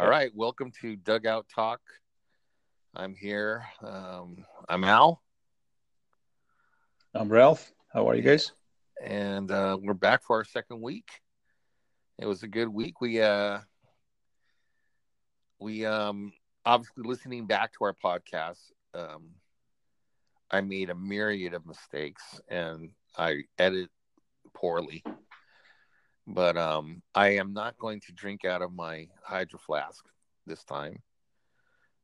All right, welcome to Dugout Talk. I'm here. Um, I'm Al, I'm Ralph. How are you guys? and uh, we're back for our second week. It was a good week. We uh, we um, obviously listening back to our podcast. Um, I made a myriad of mistakes and I edit poorly. But um, I am not going to drink out of my hydro flask this time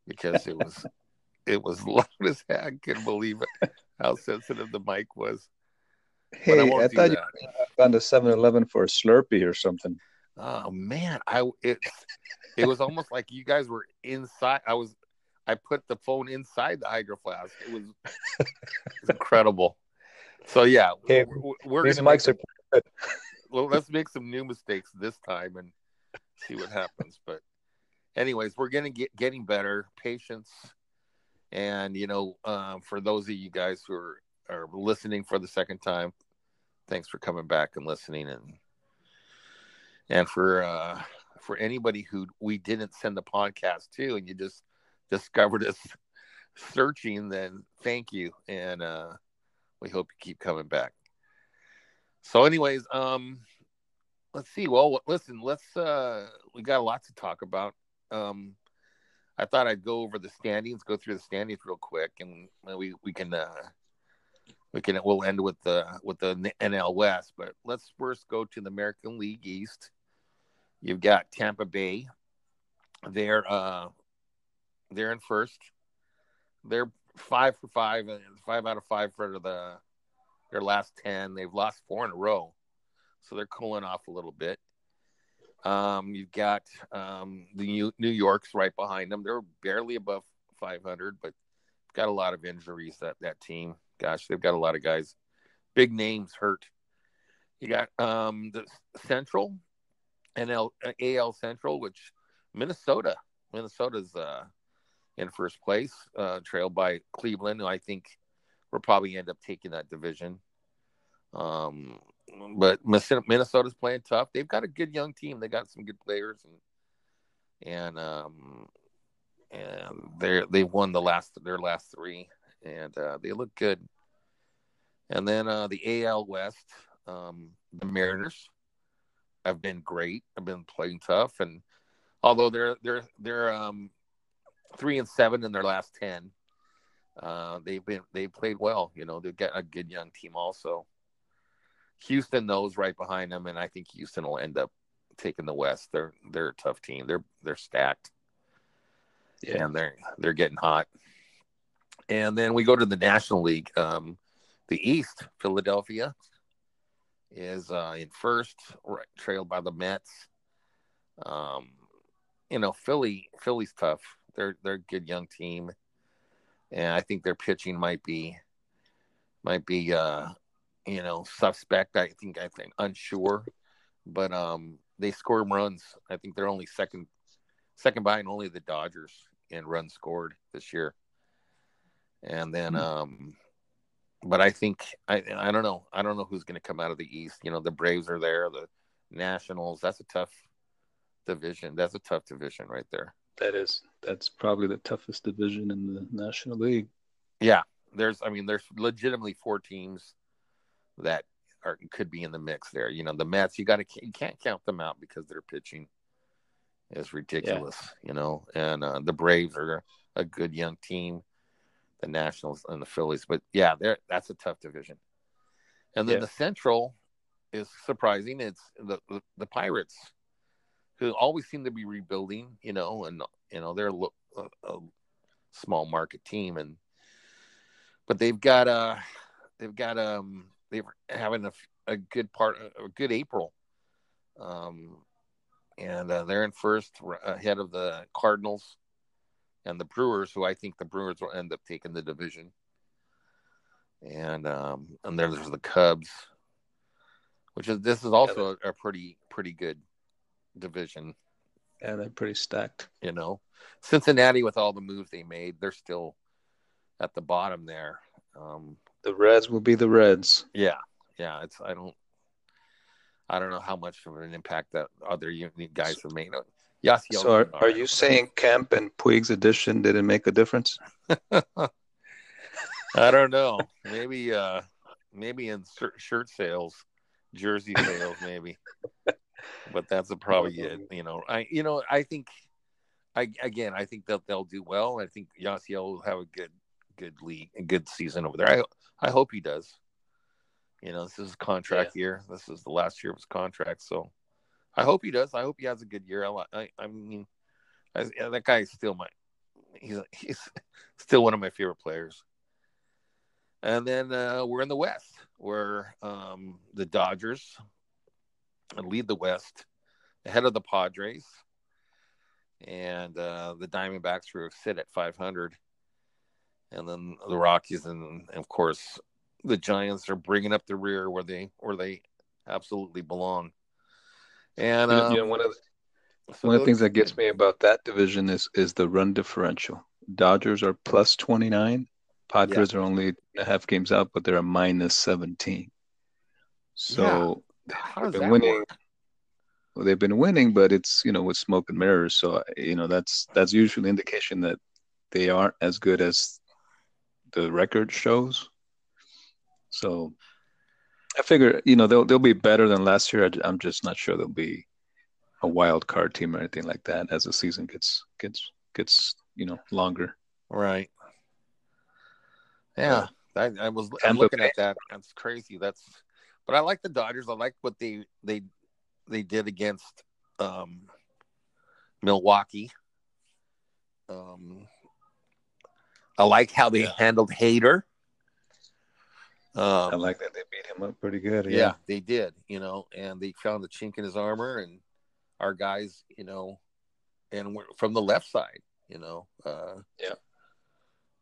because it was it was loud as heck. I couldn't believe it how sensitive the mic was. I Hey, I do thought you found a 7-Eleven for a Slurpee or something. Oh man, I it it was almost like you guys were inside. I was I put the phone inside the hydro flask. It was, it was incredible. So yeah, Hey, we're, we're These mics are well, let's make some new mistakes this time and see what happens. But anyways, we're gonna get getting better. Patience, and you know, um, for those of you guys who are are listening for the second time, thanks for coming back and listening and and for uh for anybody who we didn't send the podcast to and you just discovered us searching then thank you and uh we hope you keep coming back so anyways um let's see well listen let's uh we got a lot to talk about um i thought i'd go over the standings go through the standings real quick and we we can uh we can we'll end with the with the NL West, but let's first go to the American League East. You've got Tampa Bay. They're uh they're in first. They're five for five, uh, five out of five for the their last ten. They've lost four in a row, so they're cooling off a little bit. Um, you've got um, the New, New York's right behind them. They're barely above 500, but got a lot of injuries that that team. Gosh, they've got a lot of guys, big names hurt. You got um, the Central, NL AL Central, which Minnesota, Minnesota's uh, in first place, uh, trailed by Cleveland, who I think will probably end up taking that division. Um, but Minnesota's playing tough. They've got a good young team. They got some good players, and and um, and they they won the last their last three, and uh, they look good. And then uh, the AL West, um, the Mariners have been great. Have been playing tough, and although they're they're they're um, three and seven in their last ten, uh, they've been they played well. You know, they've got a good young team also. Houston knows right behind them, and I think Houston will end up taking the West. They're they're a tough team. They're they're stacked Yeah. and they're they're getting hot. And then we go to the National League. Um, the East, Philadelphia is uh, in first, right, trailed by the Mets. Um, you know, Philly, Philly's tough. They're they're a good young team, and I think their pitching might be might be uh, you know suspect. I think I think unsure, but um, they score runs. I think they're only second second behind only the Dodgers in runs scored this year. And then, Hmm. um, but I think I I don't know I don't know who's going to come out of the East. You know, the Braves are there, the Nationals. That's a tough division. That's a tough division right there. That is. That's probably the toughest division in the National League. Yeah, there's I mean there's legitimately four teams that are could be in the mix there. You know, the Mets you got to you can't count them out because their pitching is ridiculous. You know, and uh, the Braves are a good young team. The Nationals and the Phillies, but yeah, there that's a tough division. And then Yeah. the Central is surprising. It's the, the the Pirates, who always seem to be rebuilding. You know, and you know they're a, a, a small market team, and but they've got uh they've got um they're having a, a good part a good April, um, and uh, they're in first ahead of the Cardinals and the Brewers, who I think the Brewers will end up taking the division. And um, and then there's the Cubs, which is this is also a, a pretty pretty good division. Yeah, they're pretty stacked. You know, Cincinnati with all the moves they made, they're still at the bottom there. Um, The Reds will be the Reds. yeah, yeah. It's I don't I don't know how much of an impact that other unique guys have made. Yasiel. So are, are you saying Kemp and Puig's addition didn't make a difference? I don't know. Maybe uh maybe in shirt sales, jersey sales, maybe. But that's a probably it. You know, I you know I think I again I think that they'll do well. I think Yasiel will have a good good league, a good season over there. I I hope he does. You know, this is contract yeah. year. This is the last year of his contract, so I hope he does. I hope he has a good year. I I, I mean, I, that guy is still my he's he's still one of my favorite players. And then uh, we're in the West, where um, the Dodgers lead the West ahead of the Padres, and uh, the Diamondbacks were sit at 500, and then the Rockies and, and of course the Giants are bringing up the rear where they where they absolutely belong. And um, you know, one of the, so one of the things that gets me about that division is is the run differential. Dodgers are plus 29 Padres yeah. are only a half games out, but they're a minus 17. So yeah. they've been winning. Well, they've been winning, but it's you know with smoke and mirrors. So you know that's that's usually indication that they aren't as good as the record shows. So I figure you know they'll they'll be better than last year. I'm just not sure they'll be a wild card team or anything like that as the season gets gets gets you know longer. Right. Yeah, I, I was I'm looking at that. That's crazy. That's, but I like the Dodgers. I like what they they they did against um, Milwaukee. Um, I like how they yeah. handled Hader. Um, I like that they beat him up pretty good. Yeah. yeah, they did. You know, and they found the chink in his armor, and our guys, you know, and from the left side, you know, uh, yeah,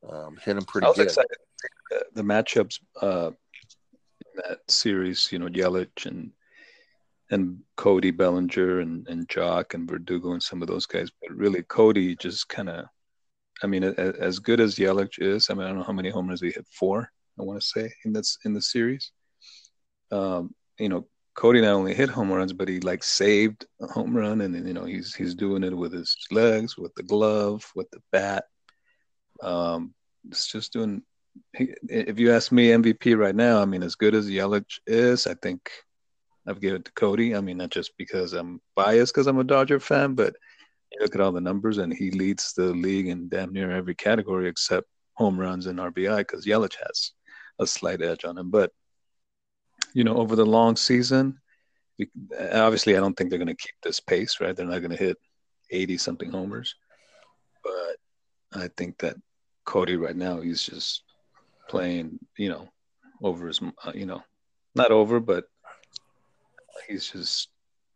um, hit him pretty I was good. Excited the matchups uh, that series, you know, Yelich and and Cody Bellinger and and Joc and Verdugo and some of those guys, but really Cody just kind of, I mean, as good as Yelich is, I mean, I don't know how many homers he hit four. I want to say in this in the series. Um, you know, Cody not only hit home runs, but he like saved a home run, and you know he's he's doing it with his legs, with the glove, with the bat. Um, it's just doing if you ask me MVP right now, I mean, as good as Yelich is, I think I've given it to Cody. I mean, not just because I'm biased because I'm a Dodger fan, but you look at all the numbers and he leads the league in damn near every category except home runs and RBI because Yelich has a slight edge on him. But you know, over the long season, obviously, I don't think they're going to keep this pace, right? They're not going to hit 80 something homers, but I think that Cody right now, he's just playing, you know, over his, uh, you know, not over, but he's just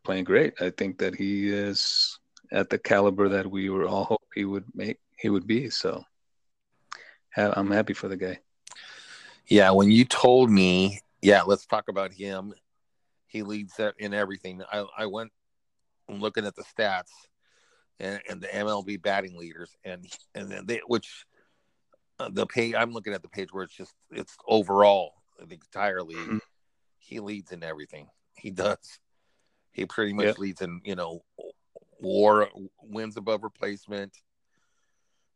playing great. I think that he is at the caliber that we were all hope he would make, he would be. So I'm happy for the guy. Yeah. When you told me, yeah, let's talk about him. He leads in everything. I, I went looking at the stats and, and the MLB batting leaders and, and they, which the page i'm looking at the page where it's just it's overall the entire league mm-hmm. he leads in everything he does he pretty much yep. leads in you know war wins above replacement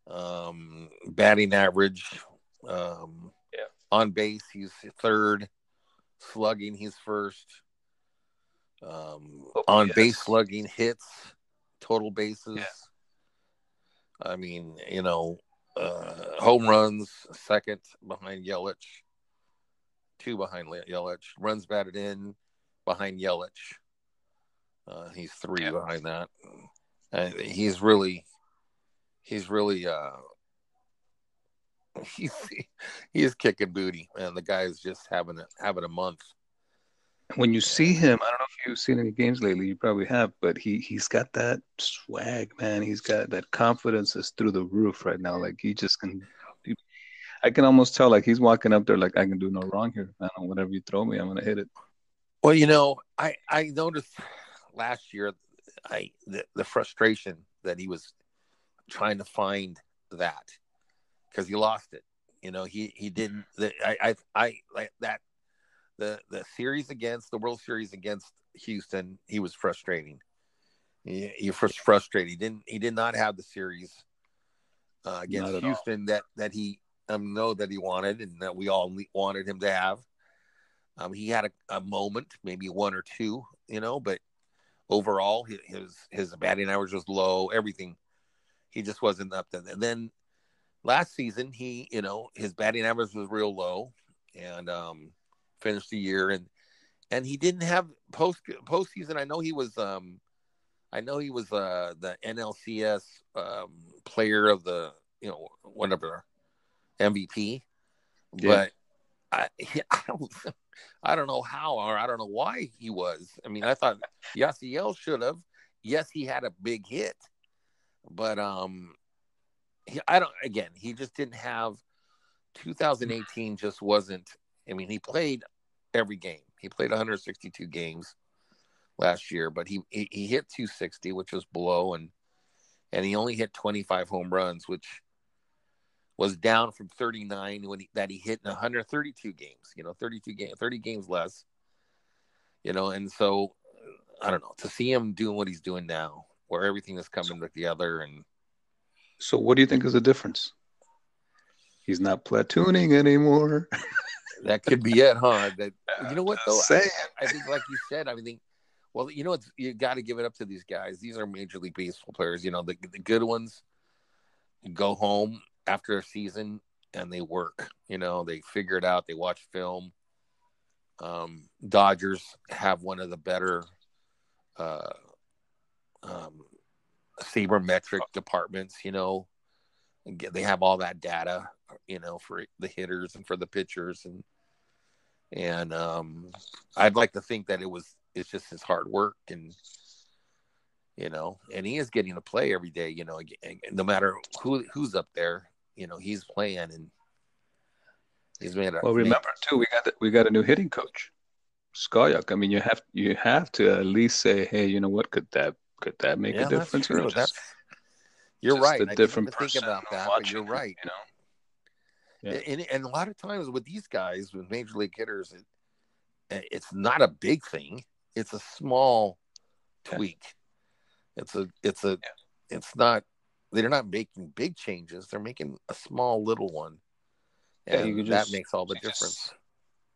um batting average um yeah. on base he's third slugging he's first um oh, on yes. base slugging hits total bases yeah. i mean you know uh, home runs second behind Yelich, two behind Yelich. Runs batted in behind Yelich. Uh, he's three yeah. behind that. And he's really, he's really, uh, he's he's kicking booty, man. The guy is just having a having a month when you see him, I don't know if you've seen any games lately. You probably have, but he he's got that swag, man. He's got that confidence is through the roof right now. Like he just can. I can almost tell like he's walking up there like I can do no wrong here. Man, whatever you throw me, I'm gonna hit it. Well, you know, I I noticed last year, I the, the frustration that he was trying to find that because he lost it. You know, he he didn't. The, I I I like that the the series against the World Series against Houston, he was frustrating. He was frustrated. He didn't. He did not have the series uh, against Houston that that he um, know that he wanted and that we all wanted him to have. Um, he had a, a moment, maybe one or two, you know, but overall his his batting average was low. Everything, he just wasn't up there. And then last season, he you know his batting average was real low, and um, finished the year and and he didn't have post postseason. I know he was um, I know he was uh the NLCS um player of the you know whatever MVP, yeah. but I I don't I don't know how or I don't know why he was. I mean, I thought Yasiel should have. Yes, he had a big hit, but um, he, I don't. Again, he just didn't have. 2018 just wasn't. I mean, he played every game. He played 162 games last year, but he, he he hit 260, which was below, and and he only hit 25 home runs, which was down from 39 when he, that he hit in 132 games. You know, 32 game, 30 games less. You know, and so I don't know to see him doing what he's doing now, where everything is coming together. And so, what do you think is the difference? He's not platooning anymore. that could be it, huh? That you know what though? I, I, think, like you said, I think. Well, you know, it's, you got to give it up to these guys. These are Major League Baseball players. You know, the the good ones go home after a season and they work. You know, they figure it out. They watch film. Um, Dodgers have one of the better uh, um, sabermetric departments. You know, they have all that data. You know, for the hitters and for the pitchers, and and um, I'd like to think that it was it's just his hard work and you know, and he is getting to play every day. You know, no matter who who's up there, you know he's playing and he's made a. Well, remember too, we got the, we got a new hitting coach, Scoyoc. I mean, you have you have to at least say, hey, you know what? Could that could that make yeah, a difference? That's true. Just, that's, you're right. A I different think about that, but you're right. You know. Yeah. And, and a lot of times with these guys, with major league hitters, it, it's not a big thing. It's a small tweak. Yeah. It's a it's a yeah. it's not they're not making big changes. They're making a small little one, and yeah, that makes all the difference. Just,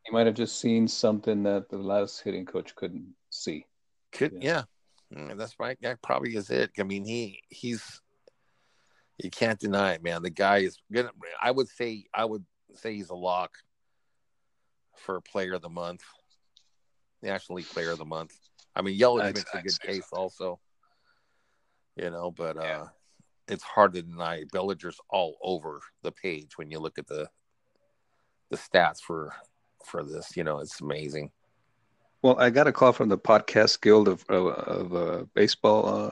you might have just seen something that the last hitting coach couldn't see. Could yeah, yeah. Mm, that's right. That probably is it. I mean, he he's you can't deny it, man. The guy is gonna. I would say I would say he's a lock for Player of the Month, National League Player of the Month. I mean, Yelich makes a good case so. also. You know, but yeah. uh it's hard to deny Bellinger's all over the page when you look at the the stats for for this. You know, it's amazing. Well, I got a call from the podcast guild of of, of uh, baseball uh,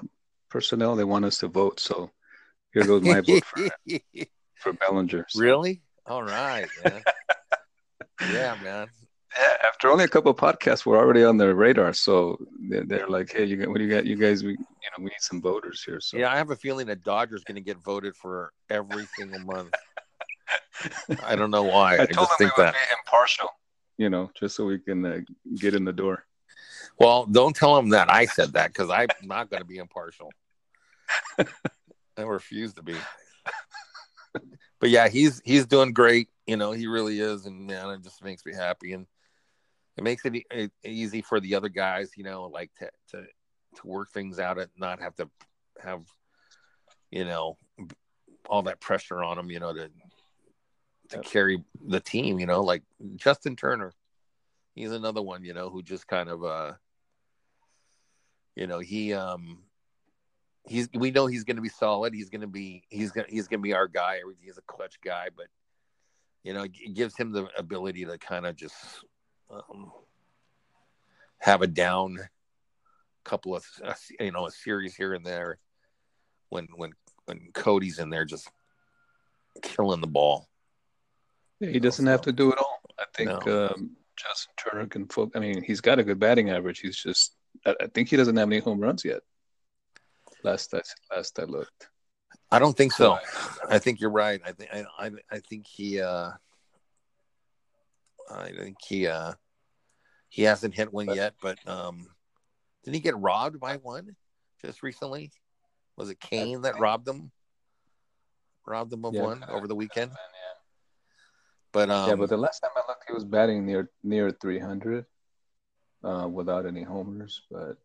personnel. They want us to vote, so here goes my vote for for Bellinger. So. Really? All right, man. yeah, man after only a couple of podcasts, we're already on their radar. So they're, they're like, "Hey, you got what do you got? You guys, we you know, we need some voters here." So yeah, I have a feeling that Dodger's going to get voted for every single month. I don't know why. I, I just think that impartial, you know, just so we can uh, get in the door. Well, don't tell them that I said that because I'm not going to be impartial. I refuse to be. But yeah, he's he's doing great. You know, he really is, and man, it just makes me happy. And it makes it easy for the other guys, you know, like to to to work things out and not have to have, you know, all that pressure on them, you know, to to carry the team, you know, like Justin Turner. He's another one, you know, who just kind of uh you know, he um he's we know he's going to be solid. He's going to be he's going he's going to be our guy. He's a clutch guy, but you know, it gives him the ability to kind of just um, have a down couple of you know a series here and there when when when Cody's in there just killing the ball. Yeah, he doesn't have to do it all. I think no. um, Justin Turner can. Fo- I mean, he's got a good batting average. He's just. I, I think he doesn't have any home runs yet. Last I last I looked. I don't think so. I think you're right. I think I, I think he uh I think he uh he hasn't hit one yet, but um didn't he get robbed by one just recently? Was it Cain that robbed them? Robbed them of Yeah, one over the weekend. Yeah. But um, yeah, but the last time I looked, he was batting near near 300, uh, without any homers. But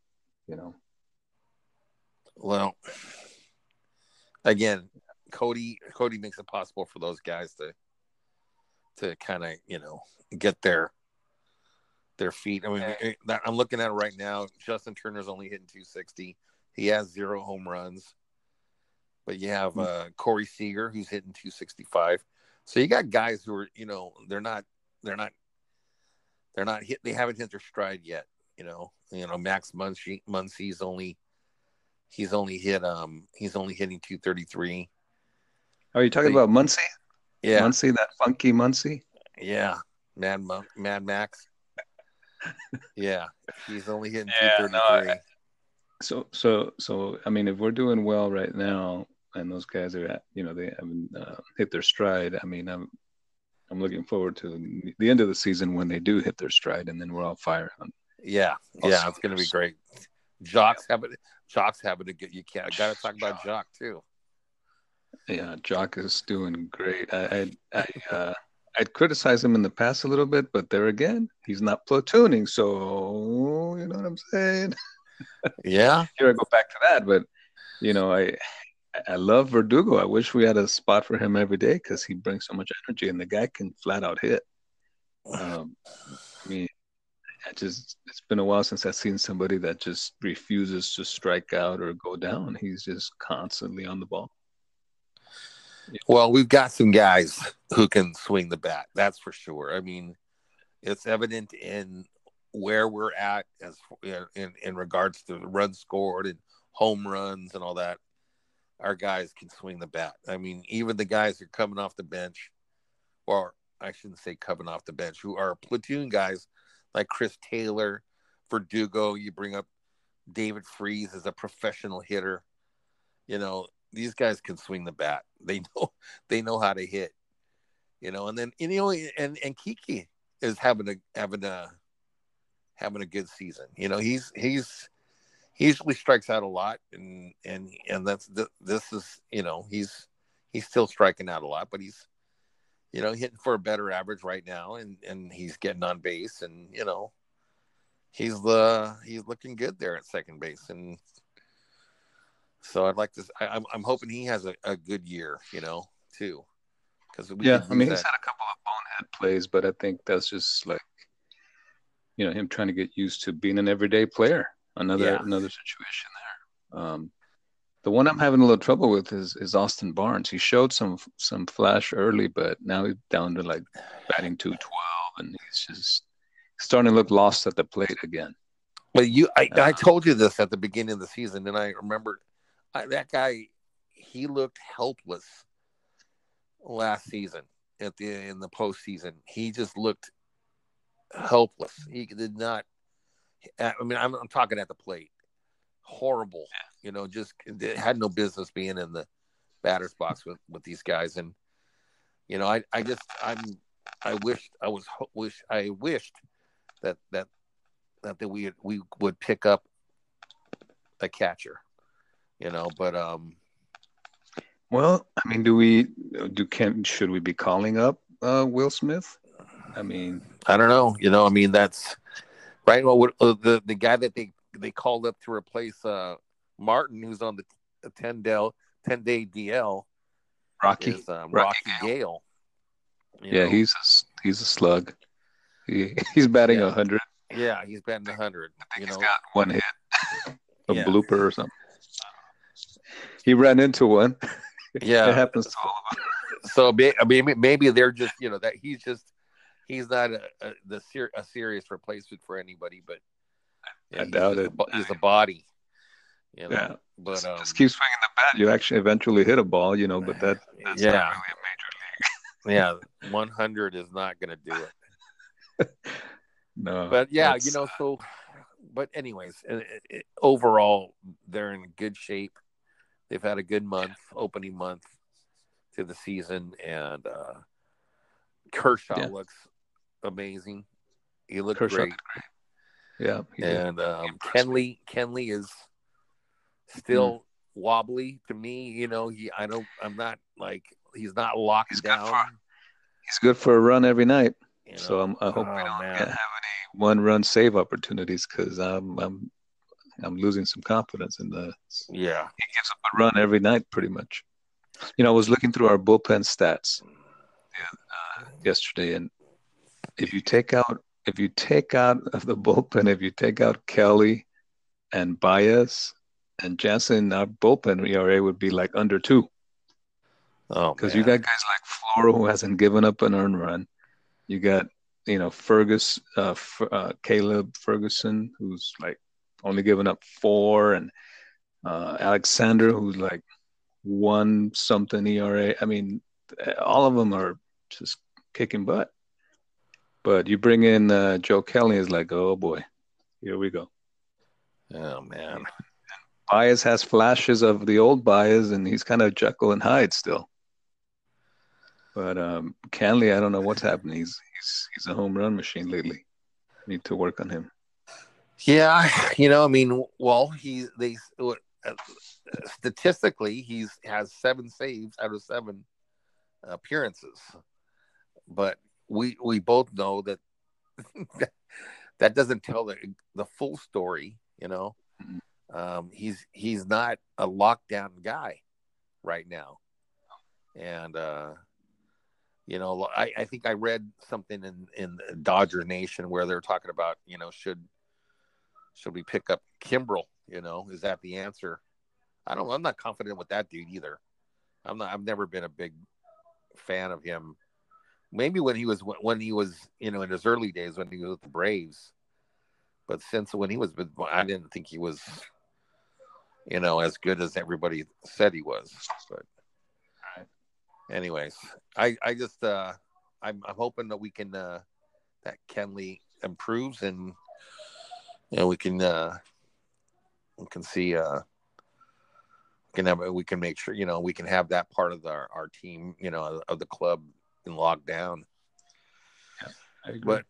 you know, well, again, Cody Cody makes it possible for those guys to to kind of you know get their their feet. I mean, Yeah. I'm looking at it right now. Justin Turner's only hitting 260. He has zero home runs, but you have Hmm. uh, Corey Seager who's hitting 265. So you got guys who are you know they're not they're not they're not hit they haven't hit their stride yet. You know, you know Max Muncy Muncy's only he's only hit um he's only hitting 233. are you talking They- about Muncy? Yeah, Muncy, that funky Muncy. yeah, Mad Mon- Mad Max. yeah, he's only hitting Yeah, no, 233. So, so, so, I mean, if we're doing well right now, and those guys are, at, you know, they haven't uh, hit their stride. I mean, I'm, I'm looking forward to the end of the season when they do hit their stride, and then we're all firing on. Yeah, All yeah, it's gonna be great. Joc's having Joc's having to get you can't I gotta talk about Joc too. Yeah, Joc is doing great. I, I, I uh, I'd criticize him in the past a little bit, but there again, he's not platooning. So you know what I'm saying. Yeah, Here I go back to that, but you know, I, I love Verdugo. I wish we had a spot for him every day because he brings so much energy, and the guy can flat out hit. Um, I mean, I just it's been a while since I've seen somebody that just refuses to strike out or go down. He's just constantly on the ball. Well, we've got some guys who can swing the bat. That's for sure. I mean, it's evident in where we're at as in in regards to the runs scored and home runs and all that. Our guys can swing the bat. I mean, even the guys who are coming off the bench, or I shouldn't say coming off the bench, who are platoon guys like Chris Taylor, Verdugo. You bring up David Freese as a professional hitter. You know, these guys can swing the bat. They know they know how to hit. You know, and then you know, and and Kiki is having a having a having a good season. You know, he's he's he usually strikes out a lot, and and and that's th- this is you know he's he's still striking out a lot, but he's you know hitting for a better average right now, and and he's getting on base, and you know he's the he's looking good there at second base, and so I'd like to. I, I'm I'm hoping he has a, a good year, you know, too, because yeah, I mean, he's had a couple of bonehead plays, but I think that's just like, you know, him trying to get used to being an everyday player. Another Yeah. another situation there. Um, the one I'm having a little trouble with is is Austin Barnes. He showed some some flash early, but now he's down to like batting two twelve, and he's just starting to look lost at the plate again. But you, I, Uh, I told you this at the beginning of the season, and I remember I, that guy. He looked helpless last season at the in the postseason. He just looked helpless. He did not. I mean, I'm, I'm talking at the plate. Horrible, you know. Just had no business being in the batter's box with with these guys, and you know, I I just I'm I wished I was wish I wished that that that that we we would pick up a catcher, you know. But um, Well, I mean, do we do can should we be calling up uh, Will Smith? I mean, I don't know. You know, I mean, that's right. Well, uh, the the guy that they they called up to replace uh Martin, who's on the, the ten del ten day DL, Rocky. is um, Rocky Rocky Gale. You yeah, know? he's a, s- he's a slug. He, he's batting a Yeah. hundred. yeah, he's batting hundred. I think You he's know, got one hit, a Yeah. blooper or something. He ran into one. Yeah, It yeah. happens to all of us. So may- I mean, maybe they're just you know that he's just he's not a, a the ser- a serious replacement for anybody, but I he's doubt just a it. bo- he's a body. You know, Yeah, but just, um, just keep swinging the bat. You actually eventually hit a ball, you know, but that that's yeah, not really a major league. yeah, one hundred is not going to do it. No, But yeah, you know, so. But anyways, uh, uh, overall, they're in good shape. They've had a good month, opening month to the season, and uh, Kershaw Yeah. looks amazing. He looked Kershaw great. great. Yeah, he did. and um, Kenley Kenley is still mm. wobbly to me. You know, he I don't I'm not like he's not locked he's down. Good for, he's good for a run every night. You know? So I'm, i hope oh, we don't have any one run save opportunities because I'm I'm I'm losing some confidence in the. Yeah, he gives up a run every night, pretty much. You know, I was looking through our bullpen stats uh, yesterday, and if you take out if you take out of the bullpen, if you take out Kelly and Baez and Jansen, our bullpen ERA would be like under two. Oh, because you got guys like Floro who hasn't given up an earned run. You got you know Fergus, uh, uh, Caleb Ferguson, who's like only given up four, and uh, Alexander, who's like one something ERA. I mean, all of them are just kicking butt. But you bring in uh, Joe Kelly, is like, oh boy, here we go. Oh man. Baez has flashes of the old Baez, and he's kind of Jekyll and Hyde still. But um, Kenley, I don't know what's happening. He's he's he's a home run machine lately. Need to work on him. Yeah, you know, I mean, well, he they uh, statistically he's has seven saves out of seven appearances, but we we both know that that doesn't tell the the full story. You know, mm-hmm. um, he's he's not a lockdown guy right now, and uh, you know, I, I think I read something in in Dodger Nation where they're talking about you know should should we pick up Kimbrel? You know, is that the answer? I don't. I'm not confident with that dude either. I'm not. I've never been a big fan of him. Maybe when he was when he was you know in his early days when he was with the Braves, but since when he was, I didn't think he was, you know, as good as everybody said he was. But anyways, I I just uh, I'm I'm hoping that we can uh, that Kenley improves and you know we can uh, we can see uh, can have we can make sure you know we can have that part of our, our team you know of the club in lockdown. Yeah, but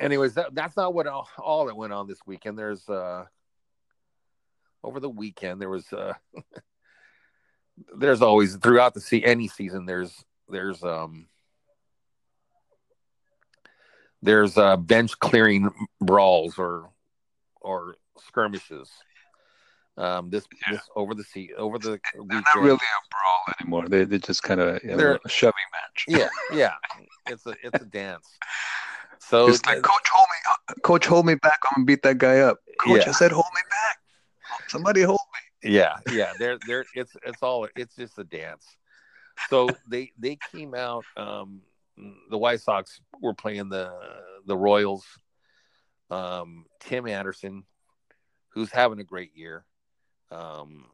anyways, that, that's not what all, all that went on this weekend. There's uh over the weekend there was uh there's always throughout the sea any season there's there's um there's uh bench clearing brawls or or skirmishes um this yeah. this over the sea over the they're weekend. not really a brawl anymore they, they're just kind of you know, a shoving match yeah yeah it's a it's a dance so it's like coach hold me coach hold me back i'm gonna beat that guy up coach yeah. i said hold me back somebody hold me yeah, yeah. They're they're it's it's all it's just a dance. So they they came out. Um, the White Sox were playing the the Royals. Um, Tim Anderson, who's having a great year, um,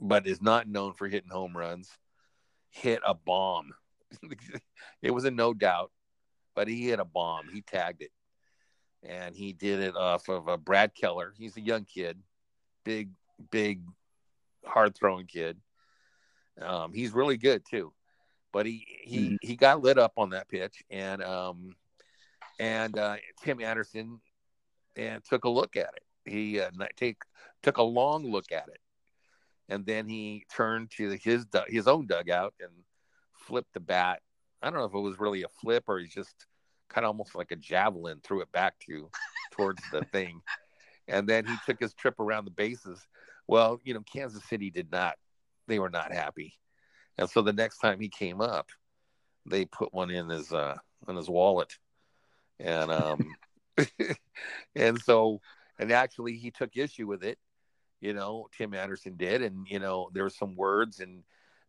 but is not known for hitting home runs, hit a bomb. it was a no doubt, but he hit a bomb. He tagged it, and he did it off of a Brad Keller. He's a young kid, big, big hard throwing kid. Um, he's really good too, but he he mm-hmm. he got lit up on that pitch, and um, and uh, Tim Anderson and took a look at it. He uh, take took a long look at it, and then he turned to his his own dugout and flipped the bat. I don't know if it was really a flip or he's just kind of almost like a javelin, threw it back to towards the thing, and then he took his trip around the bases well, you know, Kansas City did not, they were not happy. And so the next time he came up, they put one in his, uh, in his wallet. And, um, and so, and actually he took issue with it, you know, Tim Anderson did. And, you know, there were some words and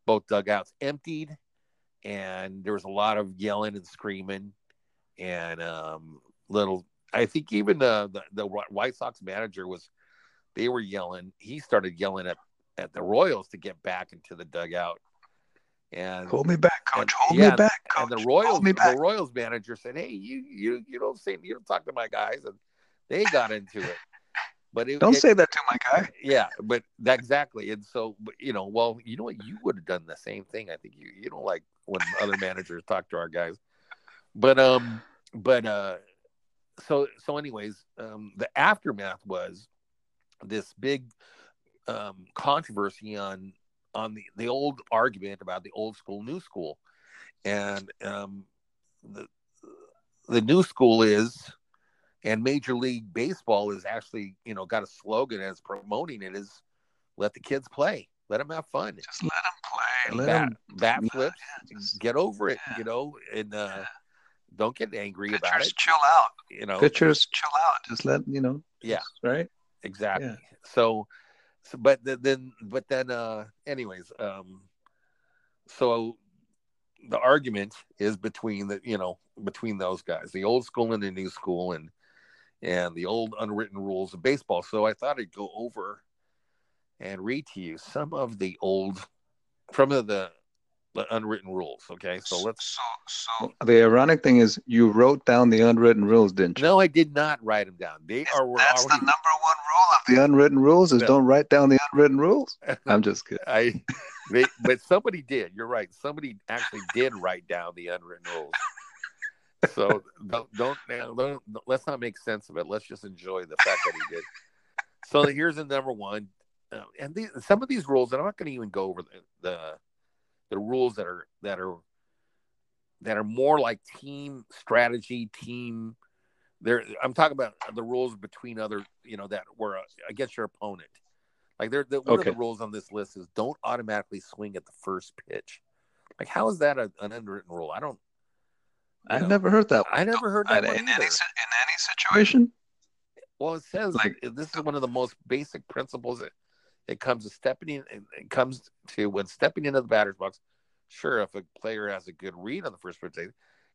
both dugouts emptied and there was a lot of yelling and screaming and, um, little, I think even the, the, the White Sox manager was they were yelling. He started yelling at, at the Royals to get back into the dugout. And hold me back, coach. And, hold yeah, me back, coach. And the Royals, the Royals manager said, "Hey, you you you don't say you don't talk to my guys," and they got into it. But it, don't it, say that to my guy. Yeah, but that, exactly. And so, you know, well, you know what? You would have done the same thing. I think you you don't like when other managers talk to our guys. But um, but uh, so so anyways, um, the aftermath was this big um, controversy on on the the old argument about the old school, new school, and um, the the new school is, and Major League Baseball is actually you know got a slogan as promoting it is, let the kids play, let them have fun, just let them play, let bat, them bat flips, yeah, just- get over it, yeah. you know, and uh, Yeah. don't get angry about pitchers it, chill out. you know. Pitchers chill out. Just let you know. Yeah. just- right. exactly Yeah. so, so but th- then but then uh anyways um so the argument is between the you know between those guys the old school and the new school and and the old unwritten rules of baseball so i thought i'd go over and read to you some of the old from the the, the unwritten rules okay so let's So, so the ironic thing is, you wrote down the unwritten rules, didn't you? no i did not write them down they are were That's the number one rule of the unwritten rules: is No. don't write down the unwritten rules. I'm just kidding. I, they, but somebody did. You're right. Somebody actually did write down the unwritten rules. So don't, don't, don't let's not make sense of it. Let's just enjoy the fact that he did. So here's the number one, uh, and these, some of these rules, and I'm not going to even go over the, the the rules that are that are that are more like team strategy, team. There, I'm talking about the rules between other, you know, that were uh, against your opponent. Like they're the, one of the rules on this list is don't automatically swing at the first pitch. Like how is that a, an unwritten rule? I don't. You I've know, never heard that. One. I never heard that in, one in any in any situation. Well, it says Like- this is one of the most basic principles. That it comes to stepping in. It comes to when stepping into the batter's box. Sure, if a player has a good read on the first pitch,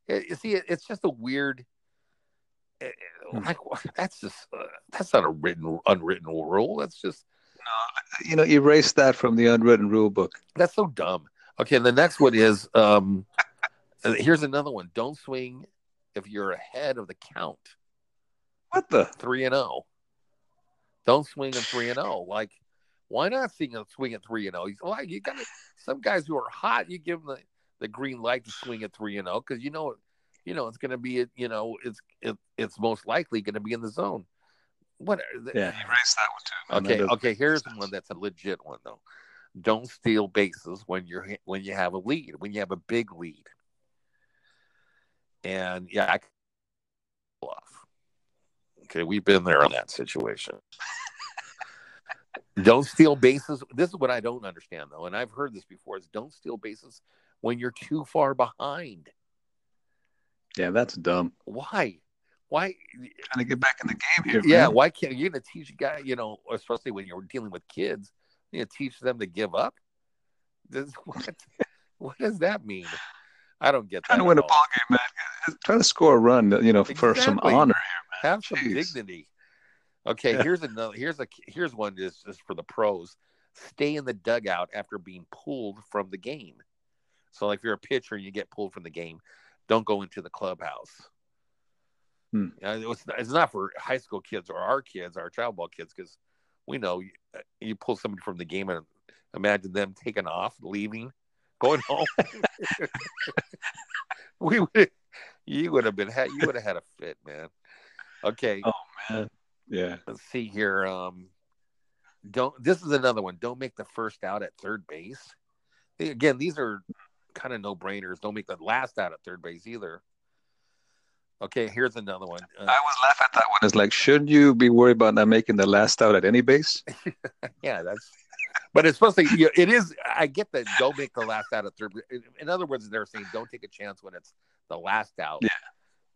you see, it, it's just a weird. eh, eh, Hmm. Like that's just uh, that's not a written unwritten rule. That's just no, You know, erase that from the unwritten rule book. that's so dumb. Okay, and the next one is um, Uh, here's another one. Don't swing if you're ahead of the count. What the? three and zero. Don't swing at three and zero. Like, why not swing a swing at three and zero? Like, you got some guys who are hot. You give them the, the green light to swing at three and zero because you know, you know it's going to be. You know, it's it, it's most likely going to be in the zone. What? Uh, yeah, erase that one too. Okay. That Okay. Here's sense. one that's a legit one though. Don't steal bases when you're when you have a lead. When you have a big lead. And yeah, I can pull off. Okay, we've been there on that situation. don't steal bases. This is what I don't understand though, and I've heard this before: is don't steal bases when you're too far behind. Yeah, that's dumb. Why? Why? Trying to get back in the game here. yeah, man. why can't you're gonna teach a guy, you know, especially when you're dealing with kids, you know, teach them to give up? This, what what does that mean? I don't get that. Trying to win at a ball game, man. Try to score a run, you know, for some honor here, man. Have some Jeez. dignity. Okay, Yeah. here's another here's a here's one just, just for the pros. Stay in the dugout after being pulled from the game. So like if you're a pitcher and you get pulled from the game, don't go into the clubhouse. Hmm. Uh, it's, it's not for high school kids or our kids, our child ball kids, because we know you, uh, you pull somebody from the game and imagine them taking off, leaving, going home. we would, you would have been you would have had a fit, man. Okay, Oh man. Yeah. let's see here. Um, don't. This is another one. Don't make the first out at third base. Again, these are kind of no brainers. Don't make the last out at third base either. Okay, here's another one. Uh, I was laughing at that one. It's like, shouldn't you be worried about not making the last out at any base? yeah, that's. But it's supposed to. You know, it is. I get that. Don't make the last out of three. In other words, they're saying don't take a chance when it's the last out. Yeah.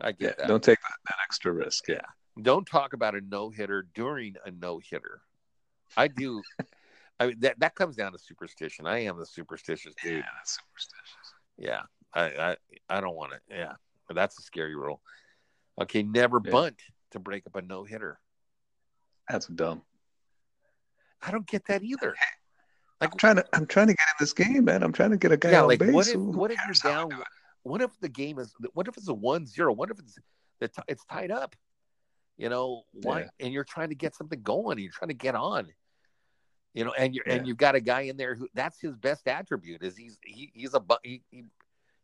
I Yeah. get that. Don't take that, that extra risk. Yeah. don't talk about a no hitter during a no hitter. I do. I mean that that comes down to superstition. I am the superstitious dude. Yeah, that's superstitious. Yeah, I I, I don't want it. Yeah, but that's a scary rule. Okay, never Yeah. bunt to break up a no hitter. That's dumb. I don't get that either. I'm trying to I'm trying to get in this game, man. I'm trying to get a guy Yeah, on like, base. what if- what if you're down- oh, What if the game is? What if it's a one zero? What if it's the it's tied up? You know why? Yeah. And you're trying to get something going. You're trying to get on. You know, and you're and you've got a guy in there who that's his best attribute is he's he, he's a he, he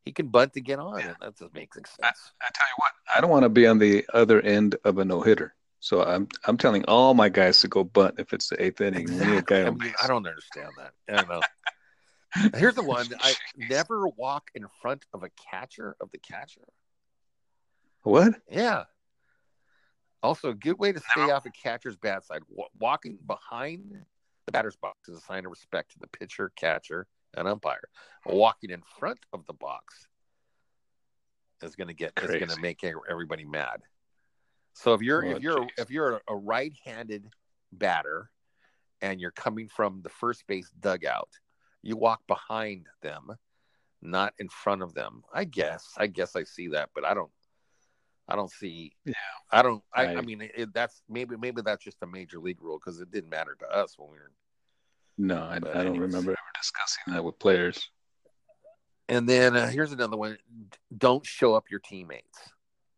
he can bunt to get on. Yeah. That just makes sense. I tell you what, I don't want to be on the other end of a no hitter. So I'm I'm telling all my guys to go bunt if it's the eighth inning. Exactly. I, mean, I don't understand that. I don't know. Here's the one: I never walk in front of a catcher of the catcher. What? Yeah. Also, a good way to stay off a catcher's bad side. walking behind the batter's box is a sign of respect to the pitcher, catcher, and umpire. Walking in front of the box is going to get Crazy. is going to make everybody mad. So if you're oh, if you're geez. if you're a right-handed batter and you're coming from the first base dugout, you walk behind them, not in front of them. I guess I guess I see that, but I don't I don't see. Yeah. I don't. I, I, I mean, it, that's maybe maybe that's just a major league rule because it didn't matter to us when we were. No, I, I don't anyways. remember ever discussing that with players. And then uh, here's another one: don't show up your teammates.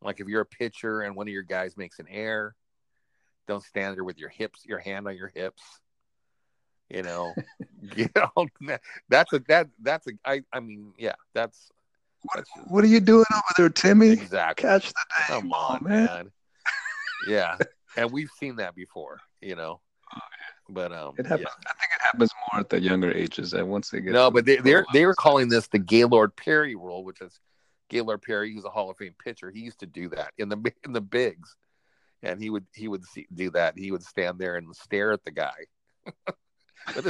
Like if you're a pitcher and one of your guys makes an error, don't stand there with your hips, your hand on your hips. You know, you know that's a that that's a I I mean yeah that's what, what are you doing over there, Timmy? Exactly. Catch the day. Come on, man. man. yeah, and we've seen that before, you know. But um, it happens. Yeah. I think it happens more at the younger ages. And once they get no, but they they're they were calling this the Gaylord Perry rule, which is Gaylord Perry. He's a Hall of Fame pitcher. He used to do that in the in the bigs, and he would he would see, do that. He would stand there and stare at the guy. they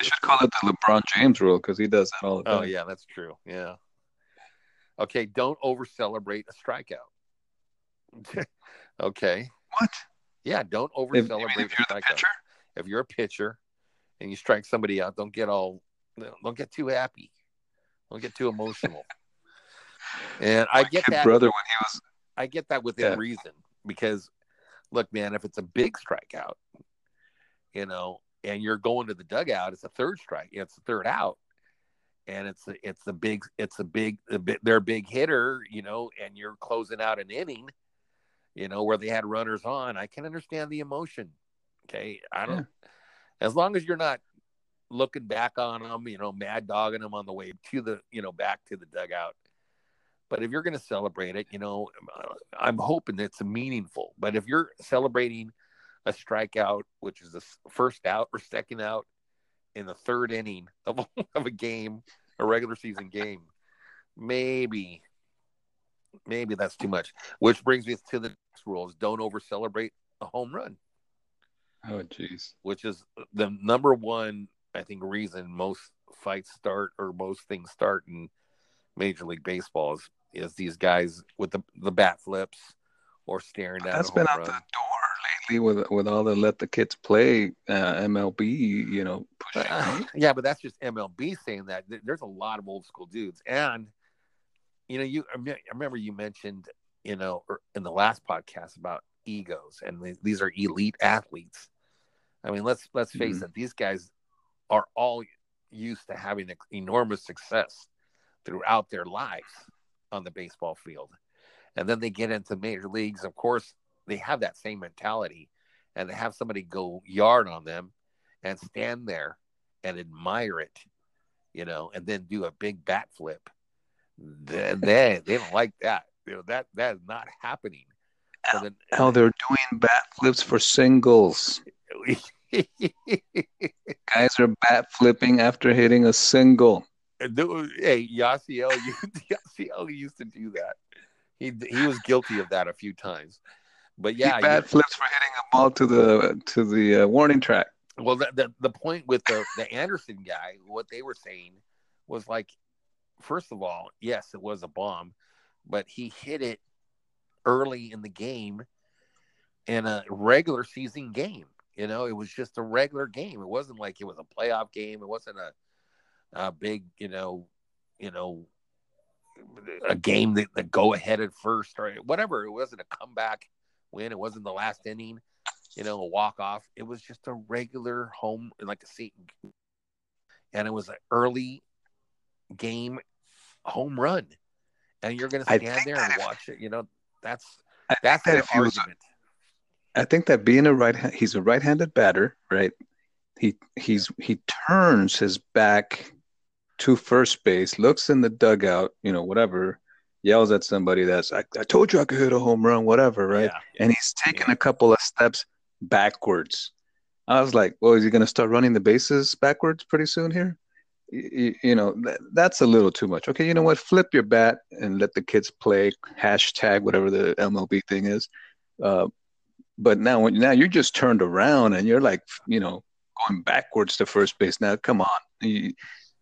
should call it the LeBron James rule because he does that all the oh, time. Oh yeah, that's true. Yeah. Okay, don't over celebrate a strikeout. okay. What? Yeah, don't over celebrate if, you're a pitcher? If you're a pitcher and you strike somebody out, don't get all don't get too happy. Don't get too emotional. And My I get that brother when he was I get that within yeah. reason because look, man, if it's a big strikeout, you know, and you're going to the dugout, it's a third strike, it's a third out and it's a, it's a big it's a big they're a big hitter, you know, and you're closing out an inning, you know, where they had runners on. I can understand the emotion. Okay, I don't. Yeah. As long as you're not looking back on them, you know, mad dogging them on the way to the, you know, back to the dugout. But if you're going to celebrate it, you know, I'm hoping it's meaningful. But if you're celebrating a strikeout, which is the first out or second out, in the third inning of, of a game, a regular season game, maybe, maybe that's too much. Which brings me to the next rule: is don't over celebrate a home run. Oh, jeez. Which is the number one, I think, reason most fights start or most things start in Major League Baseball is, is these guys with the the bat flips or staring down. That's been out run. the door lately with with all the let the kids play uh, MLB, you know. Uh, yeah, but that's just MLB saying that. There's a lot of old school dudes, and you know, you I remember you mentioned, you know, er, in the last podcast about egos, and these are elite athletes. I mean, let's let's face mm-hmm. it; these guys are all used to having enormous success throughout their lives on the baseball field, and then they get into major leagues. Of course, they have that same mentality and they have somebody go yard on them and stand there and admire it, you know, and then do a big bat flip. Then they, they don't like that. You know, that that is not happening. So then, How they're doing bat flips for singles. Guys are bat flipping after hitting a single. Hey, Yasiel, Yasiel used to do that. He he was guilty of that a few times. But yeah, bad flips for hitting a ball to the to the uh, warning track. Well, the, the, the point with the the Anderson guy, what they were saying was like, first of all, yes, it was a bomb, but he hit it early in the game in a regular season game. You know, it was just a regular game. It wasn't like it was a playoff game. It wasn't a a big, you know, you know, a game that, that go ahead at first or whatever. It wasn't a comeback win. It wasn't the last inning, you know, a walk off. It was just a regular home, like a seat, and it was an early game home run. And you're going to stand there and watch it. You know, that's that's that the argument. I think that being a right, he's a right-handed batter, right? He he's he turns his back to first base, looks in the dugout, you know, whatever, yells at somebody that's I, I told you I could hit a home run, whatever, right? Yeah. And he's taking Yeah. a couple of steps backwards. I was like, well, is he going to start running the bases backwards pretty soon here? You, you know, that, that's a little too much. Okay, you know what? Flip your bat and let the kids play. Hashtag whatever the MLB thing is. Uh, but now, when now you're just turned around and you're like, you know, going backwards to first base. Now, come on. You,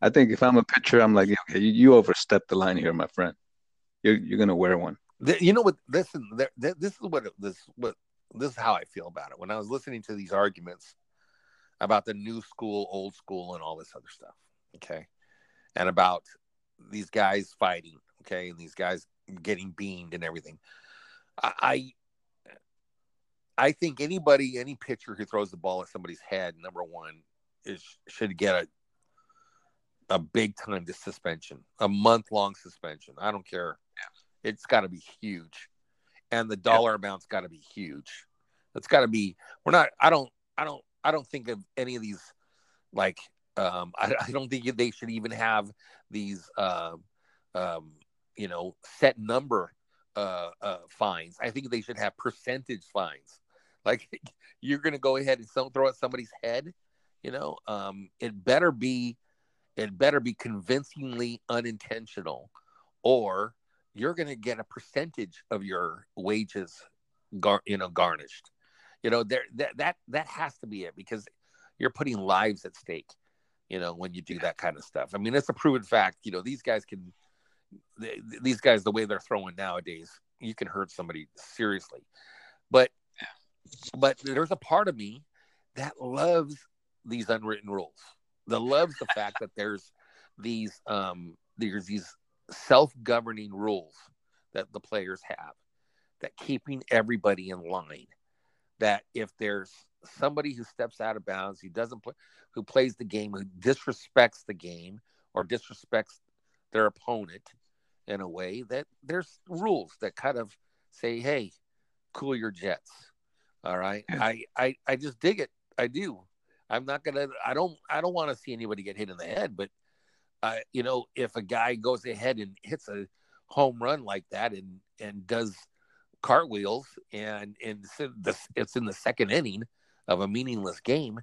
I think if I'm a pitcher, I'm like, okay, you, you overstepped the line here, my friend. You're you're gonna wear one. You know what? Listen, this is what this what this is how I feel about it. When I was listening to these arguments about the new school, old school, and all this other stuff, okay, and about these guys fighting, okay, and these guys getting beamed and everything, I. I I think anybody, any pitcher who throws the ball at somebody's head, number one, is should get a a big time to suspension, a month long suspension. I don't care. It's got to be huge, and the dollar amount's got to be huge. It's got to be. We're not. I don't. I don't. I don't think of any of these. Like, um, I, I don't think they should even have these. Um, um, you know, set number uh, uh, fines. I think they should have percentage fines. Like, you're going to go ahead and some, throw at somebody's head. You know, um, it better be it better be convincingly unintentional or you're going to get a percentage of your wages gar- you know garnished. You know there that that that has to be it because you're putting lives at stake you know when you do that kind of stuff. I mean it's a proven fact you know these guys can th- these guys the way they're throwing nowadays you can hurt somebody seriously. But but there's a part of me that loves these unwritten rules that loves the fact that there's these um there's these self-governing rules that the players have that keeping everybody in line that if there's somebody who steps out of bounds who doesn't play who plays the game who disrespects the game or disrespects their opponent in a way that there's rules that kind of say hey cool your jets. All right? I, I i just dig it. I do i'm not gonna i don't i don't want to see anybody get hit in the head but uh, you know if a guy goes ahead and hits a home run like that and and does cartwheels and and it's in the, second inning of a meaningless game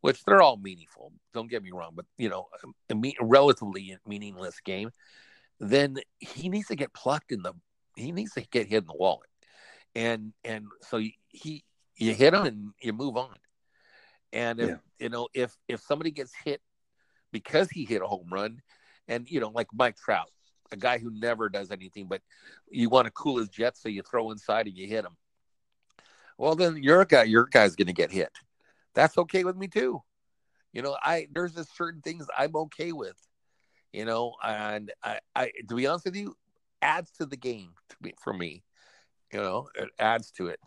which they're all meaningful don't get me wrong but you know a me- relatively meaningless game then he needs to get plucked in the he needs to get hit in the wallet. And and so he you hit him and you move on and if Yeah. you know if if somebody gets hit because he hit a home run and you know like mike trout a guy who never does anything but you want to cool his jets so you throw inside and you hit him. Well then your guy your guy's going to get hit. That's okay with me too. You know i there's just certain things i'm okay with you know and i i to be honest with you adds to the game to me, for me. You know it adds to it.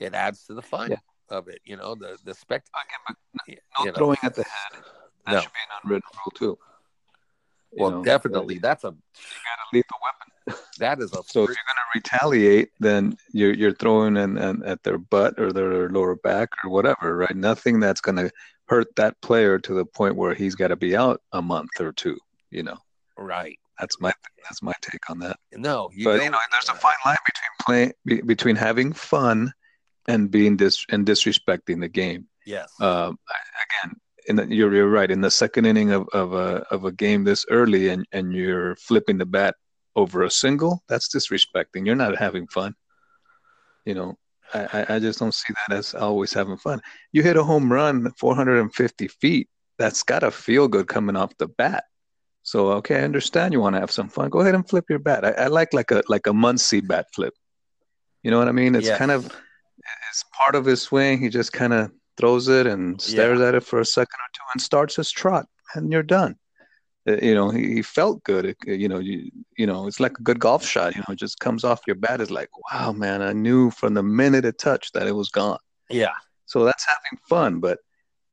It adds to the fun. Yeah. Of it you know the the spect No you know. throwing at the head. That No. should be an unwritten rule too. You well know, definitely that's a You got a lethal weapon. that is a So if you're gonna retaliate, then you're you're throwing in, in at their butt or their lower back or whatever, right? Nothing that's gonna hurt that player to the point where he's got to be out a month or two. You know, right that's my that's my take on that. no you but you know, there's a fine line between playing be, between having fun and being dis and disrespecting the game. yes Um, again, in the, you're you're right. In the second inning of, of a of a game this early, and and you're flipping the bat over a single, that's disrespecting. You're not having fun. You know, I, I- I just don't see that as always having fun. You hit a home run 450 feet. That's got to feel good coming off the bat. So okay, I understand you want to have some fun. Go ahead and flip your bat. I, I like like a like a Muncy bat flip. You know what I mean? It's kind of it's part of his swing. He just kind of throws it and stares at it for a second or two and starts his trot, and you're done. Uh, You know, he, he felt good. It- you know, you you know, it's like a good golf shot. You know, it just comes off your bat. It's like, wow, man, I knew from the minute it touched that it was gone. yeah So that's having fun, but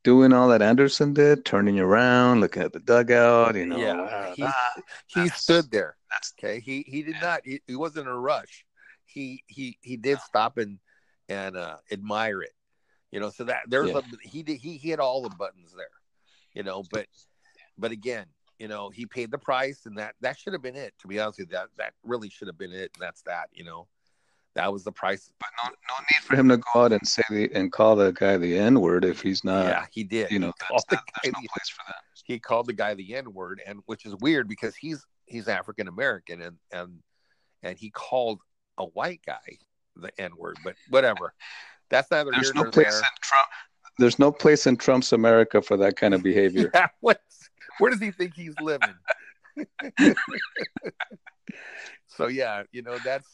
doing all that Anderson did, turning around, looking at the dugout, you know, Yeah, ah, he- ah, he stood there okay he he did Yeah. not he, he wasn't in a rush he he he did stop and and uh admire it you know so that there's Yeah. a he did he hit all the buttons there you know but but again you know, he paid the price, and that that should have been it. To be honest with you, that that really should have been it, and that's that. You know, that was the price. But no, no need for him to go out and say the and call the guy the N word if he's not. yeah, he did. You know, He called that's, the that, guy there's no place for that. he called the guy the N word, and which is weird because he's he's African American, and and and he called a white guy the N word, but whatever. That's neither There's here no nor place there. in Trump. There's no place in Trump's America for that kind of behavior. Yeah, what's, where does he think he's living? so yeah, you know that's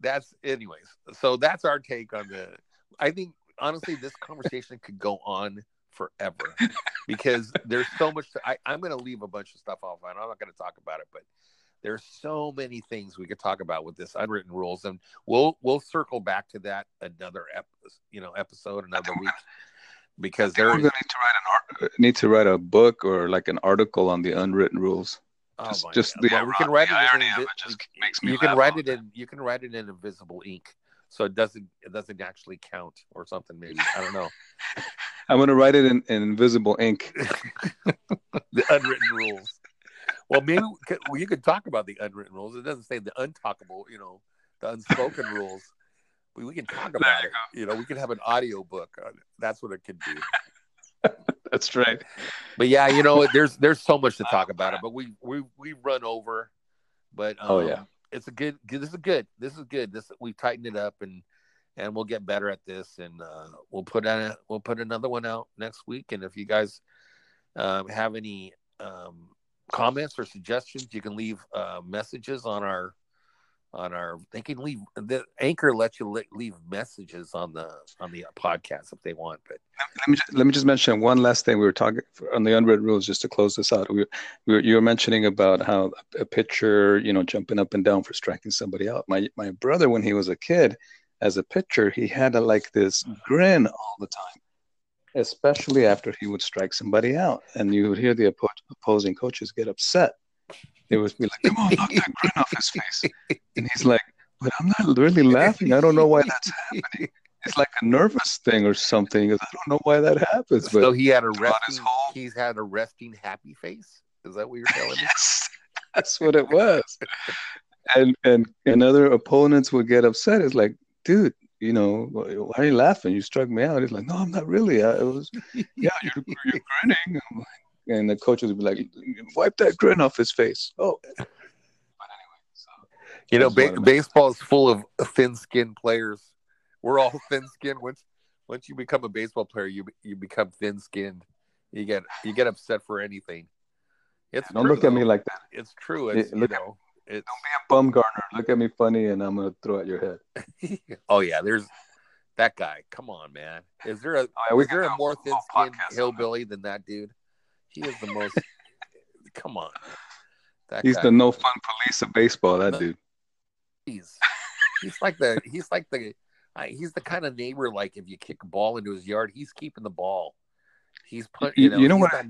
that's anyways. So that's our take on the. I think honestly, this conversation could go on forever because there's so much. To, I, I'm going to leave a bunch of stuff off, and I'm not going to talk about it, but there's so many things we could talk about with this unwritten rules, and we'll we'll circle back to that another ep, you know episode another week because We're going to need to write an art, need to write a book or like an article on the unwritten rules. Oh Just- just the well, we can write it irony of it just makes me you can write it in you can write it in invisible ink so it doesn't it doesn't actually count or something maybe. I don't know. I'm going to write it in, in invisible ink. the unwritten rules well maybe we could, well, you could talk about the unwritten rules. It doesn't say the untalkable you know the unspoken rules. We, we can talk about you it. you know we can have an audio book on it. that's what it could be. That's right. but yeah you know there's there's so much to talk about it but we we we run over. But um, Oh, yeah. it's a good this is good. This is good. This we tightened it up and and we'll get better at this and uh, we'll put on we'll put another one out next week. And if you guys um, have any um, comments or suggestions you can leave uh, messages on our on our they can leave the anchor lets you leave messages on the on the podcast if they want but Let me just, let me just mention one last thing. We were talking on the unwritten rules just to close this out. We, we were, you were mentioning about how a pitcher, you know, jumping up and down for striking somebody out. My my brother, when he was a kid, as a pitcher, he had a, like this grin all the time, especially after he would strike somebody out, and you would hear the opposing coaches get upset. They would be like, "Come on, knock that grin off his face," and he's like, "But I'm not really laughing. I don't know why that's happening." It's like a nervous thing or something. I don't know why that happens, but so he had a resting whole- he's had a resting happy face is that what you're telling me yes, that's what it was. And and and other opponents would get upset. It's like, dude, you know, why are you laughing? You struck me out. He's like, no, I'm not really. I, it was, yeah, you're, you're grinning. I'm like- And the coaches would be like, wipe that grin off his face. Oh, but anyway, so You know, That's what I ba- baseball is full of thin-skinned players. We're all thin-skinned. Once once you become a baseball player, you you become thin-skinned. You get you get upset for anything. It's don't true, look at me like that. it's true. It's Yeah, you look at- know it's Don't be a bum garner. Look at me funny, and I'm gonna throw at your head. oh yeah. There's that guy. Come on, man. Is there a Oh, yeah, is there a more thin-skinned hillbilly than that dude? He is the most. come on. That He's guy. the no fun police of baseball. That No. dude. he's he's like the he's like the he's the kind of neighbor like if you kick a ball into his yard, he's keeping the ball. He's put You- know, you know what not-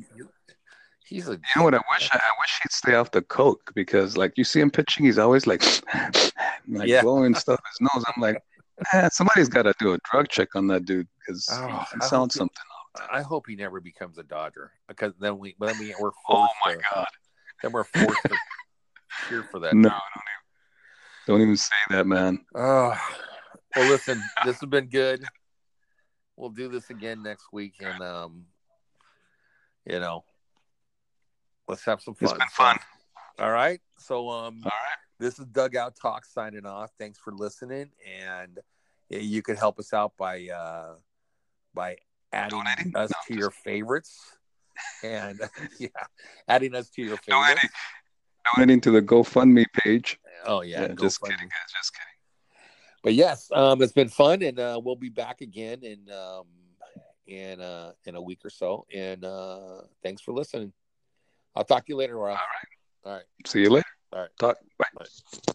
he's a You know what? I wish I, I wish he'd stay off the coke because, like, you see him pitching, he's always like, like Yeah. blowing stuff his nose. I'm like, man, somebody's got to do a drug check on that dude because Oh, he I sounds hope he- something. I hope he never becomes a Dodger because then we then we we're forced Oh my to, god! then we're forced to cheer for that. No, don't even, don't even say that, man. Oh, well, listen, this has been good. We'll do this again next week, and um, you know, let's have some fun. It's been fun. All right. So, um, All right. this is Dugout Talk signing off. Thanks for listening, and you can help us out by uh, by adding Donating? us No, to just- your favorites, and yeah, adding us to your favorites. Donating, donating to the GoFundMe page. Oh yeah, Yeah, just kidding, guys. Just kidding. but yes, um, it's been fun, and uh, we'll be back again in um, in uh, in a week or so. And uh, thanks for listening. I'll talk to you later, Rob. All right. All right. See you later. All right. Talk. Bye. Bye.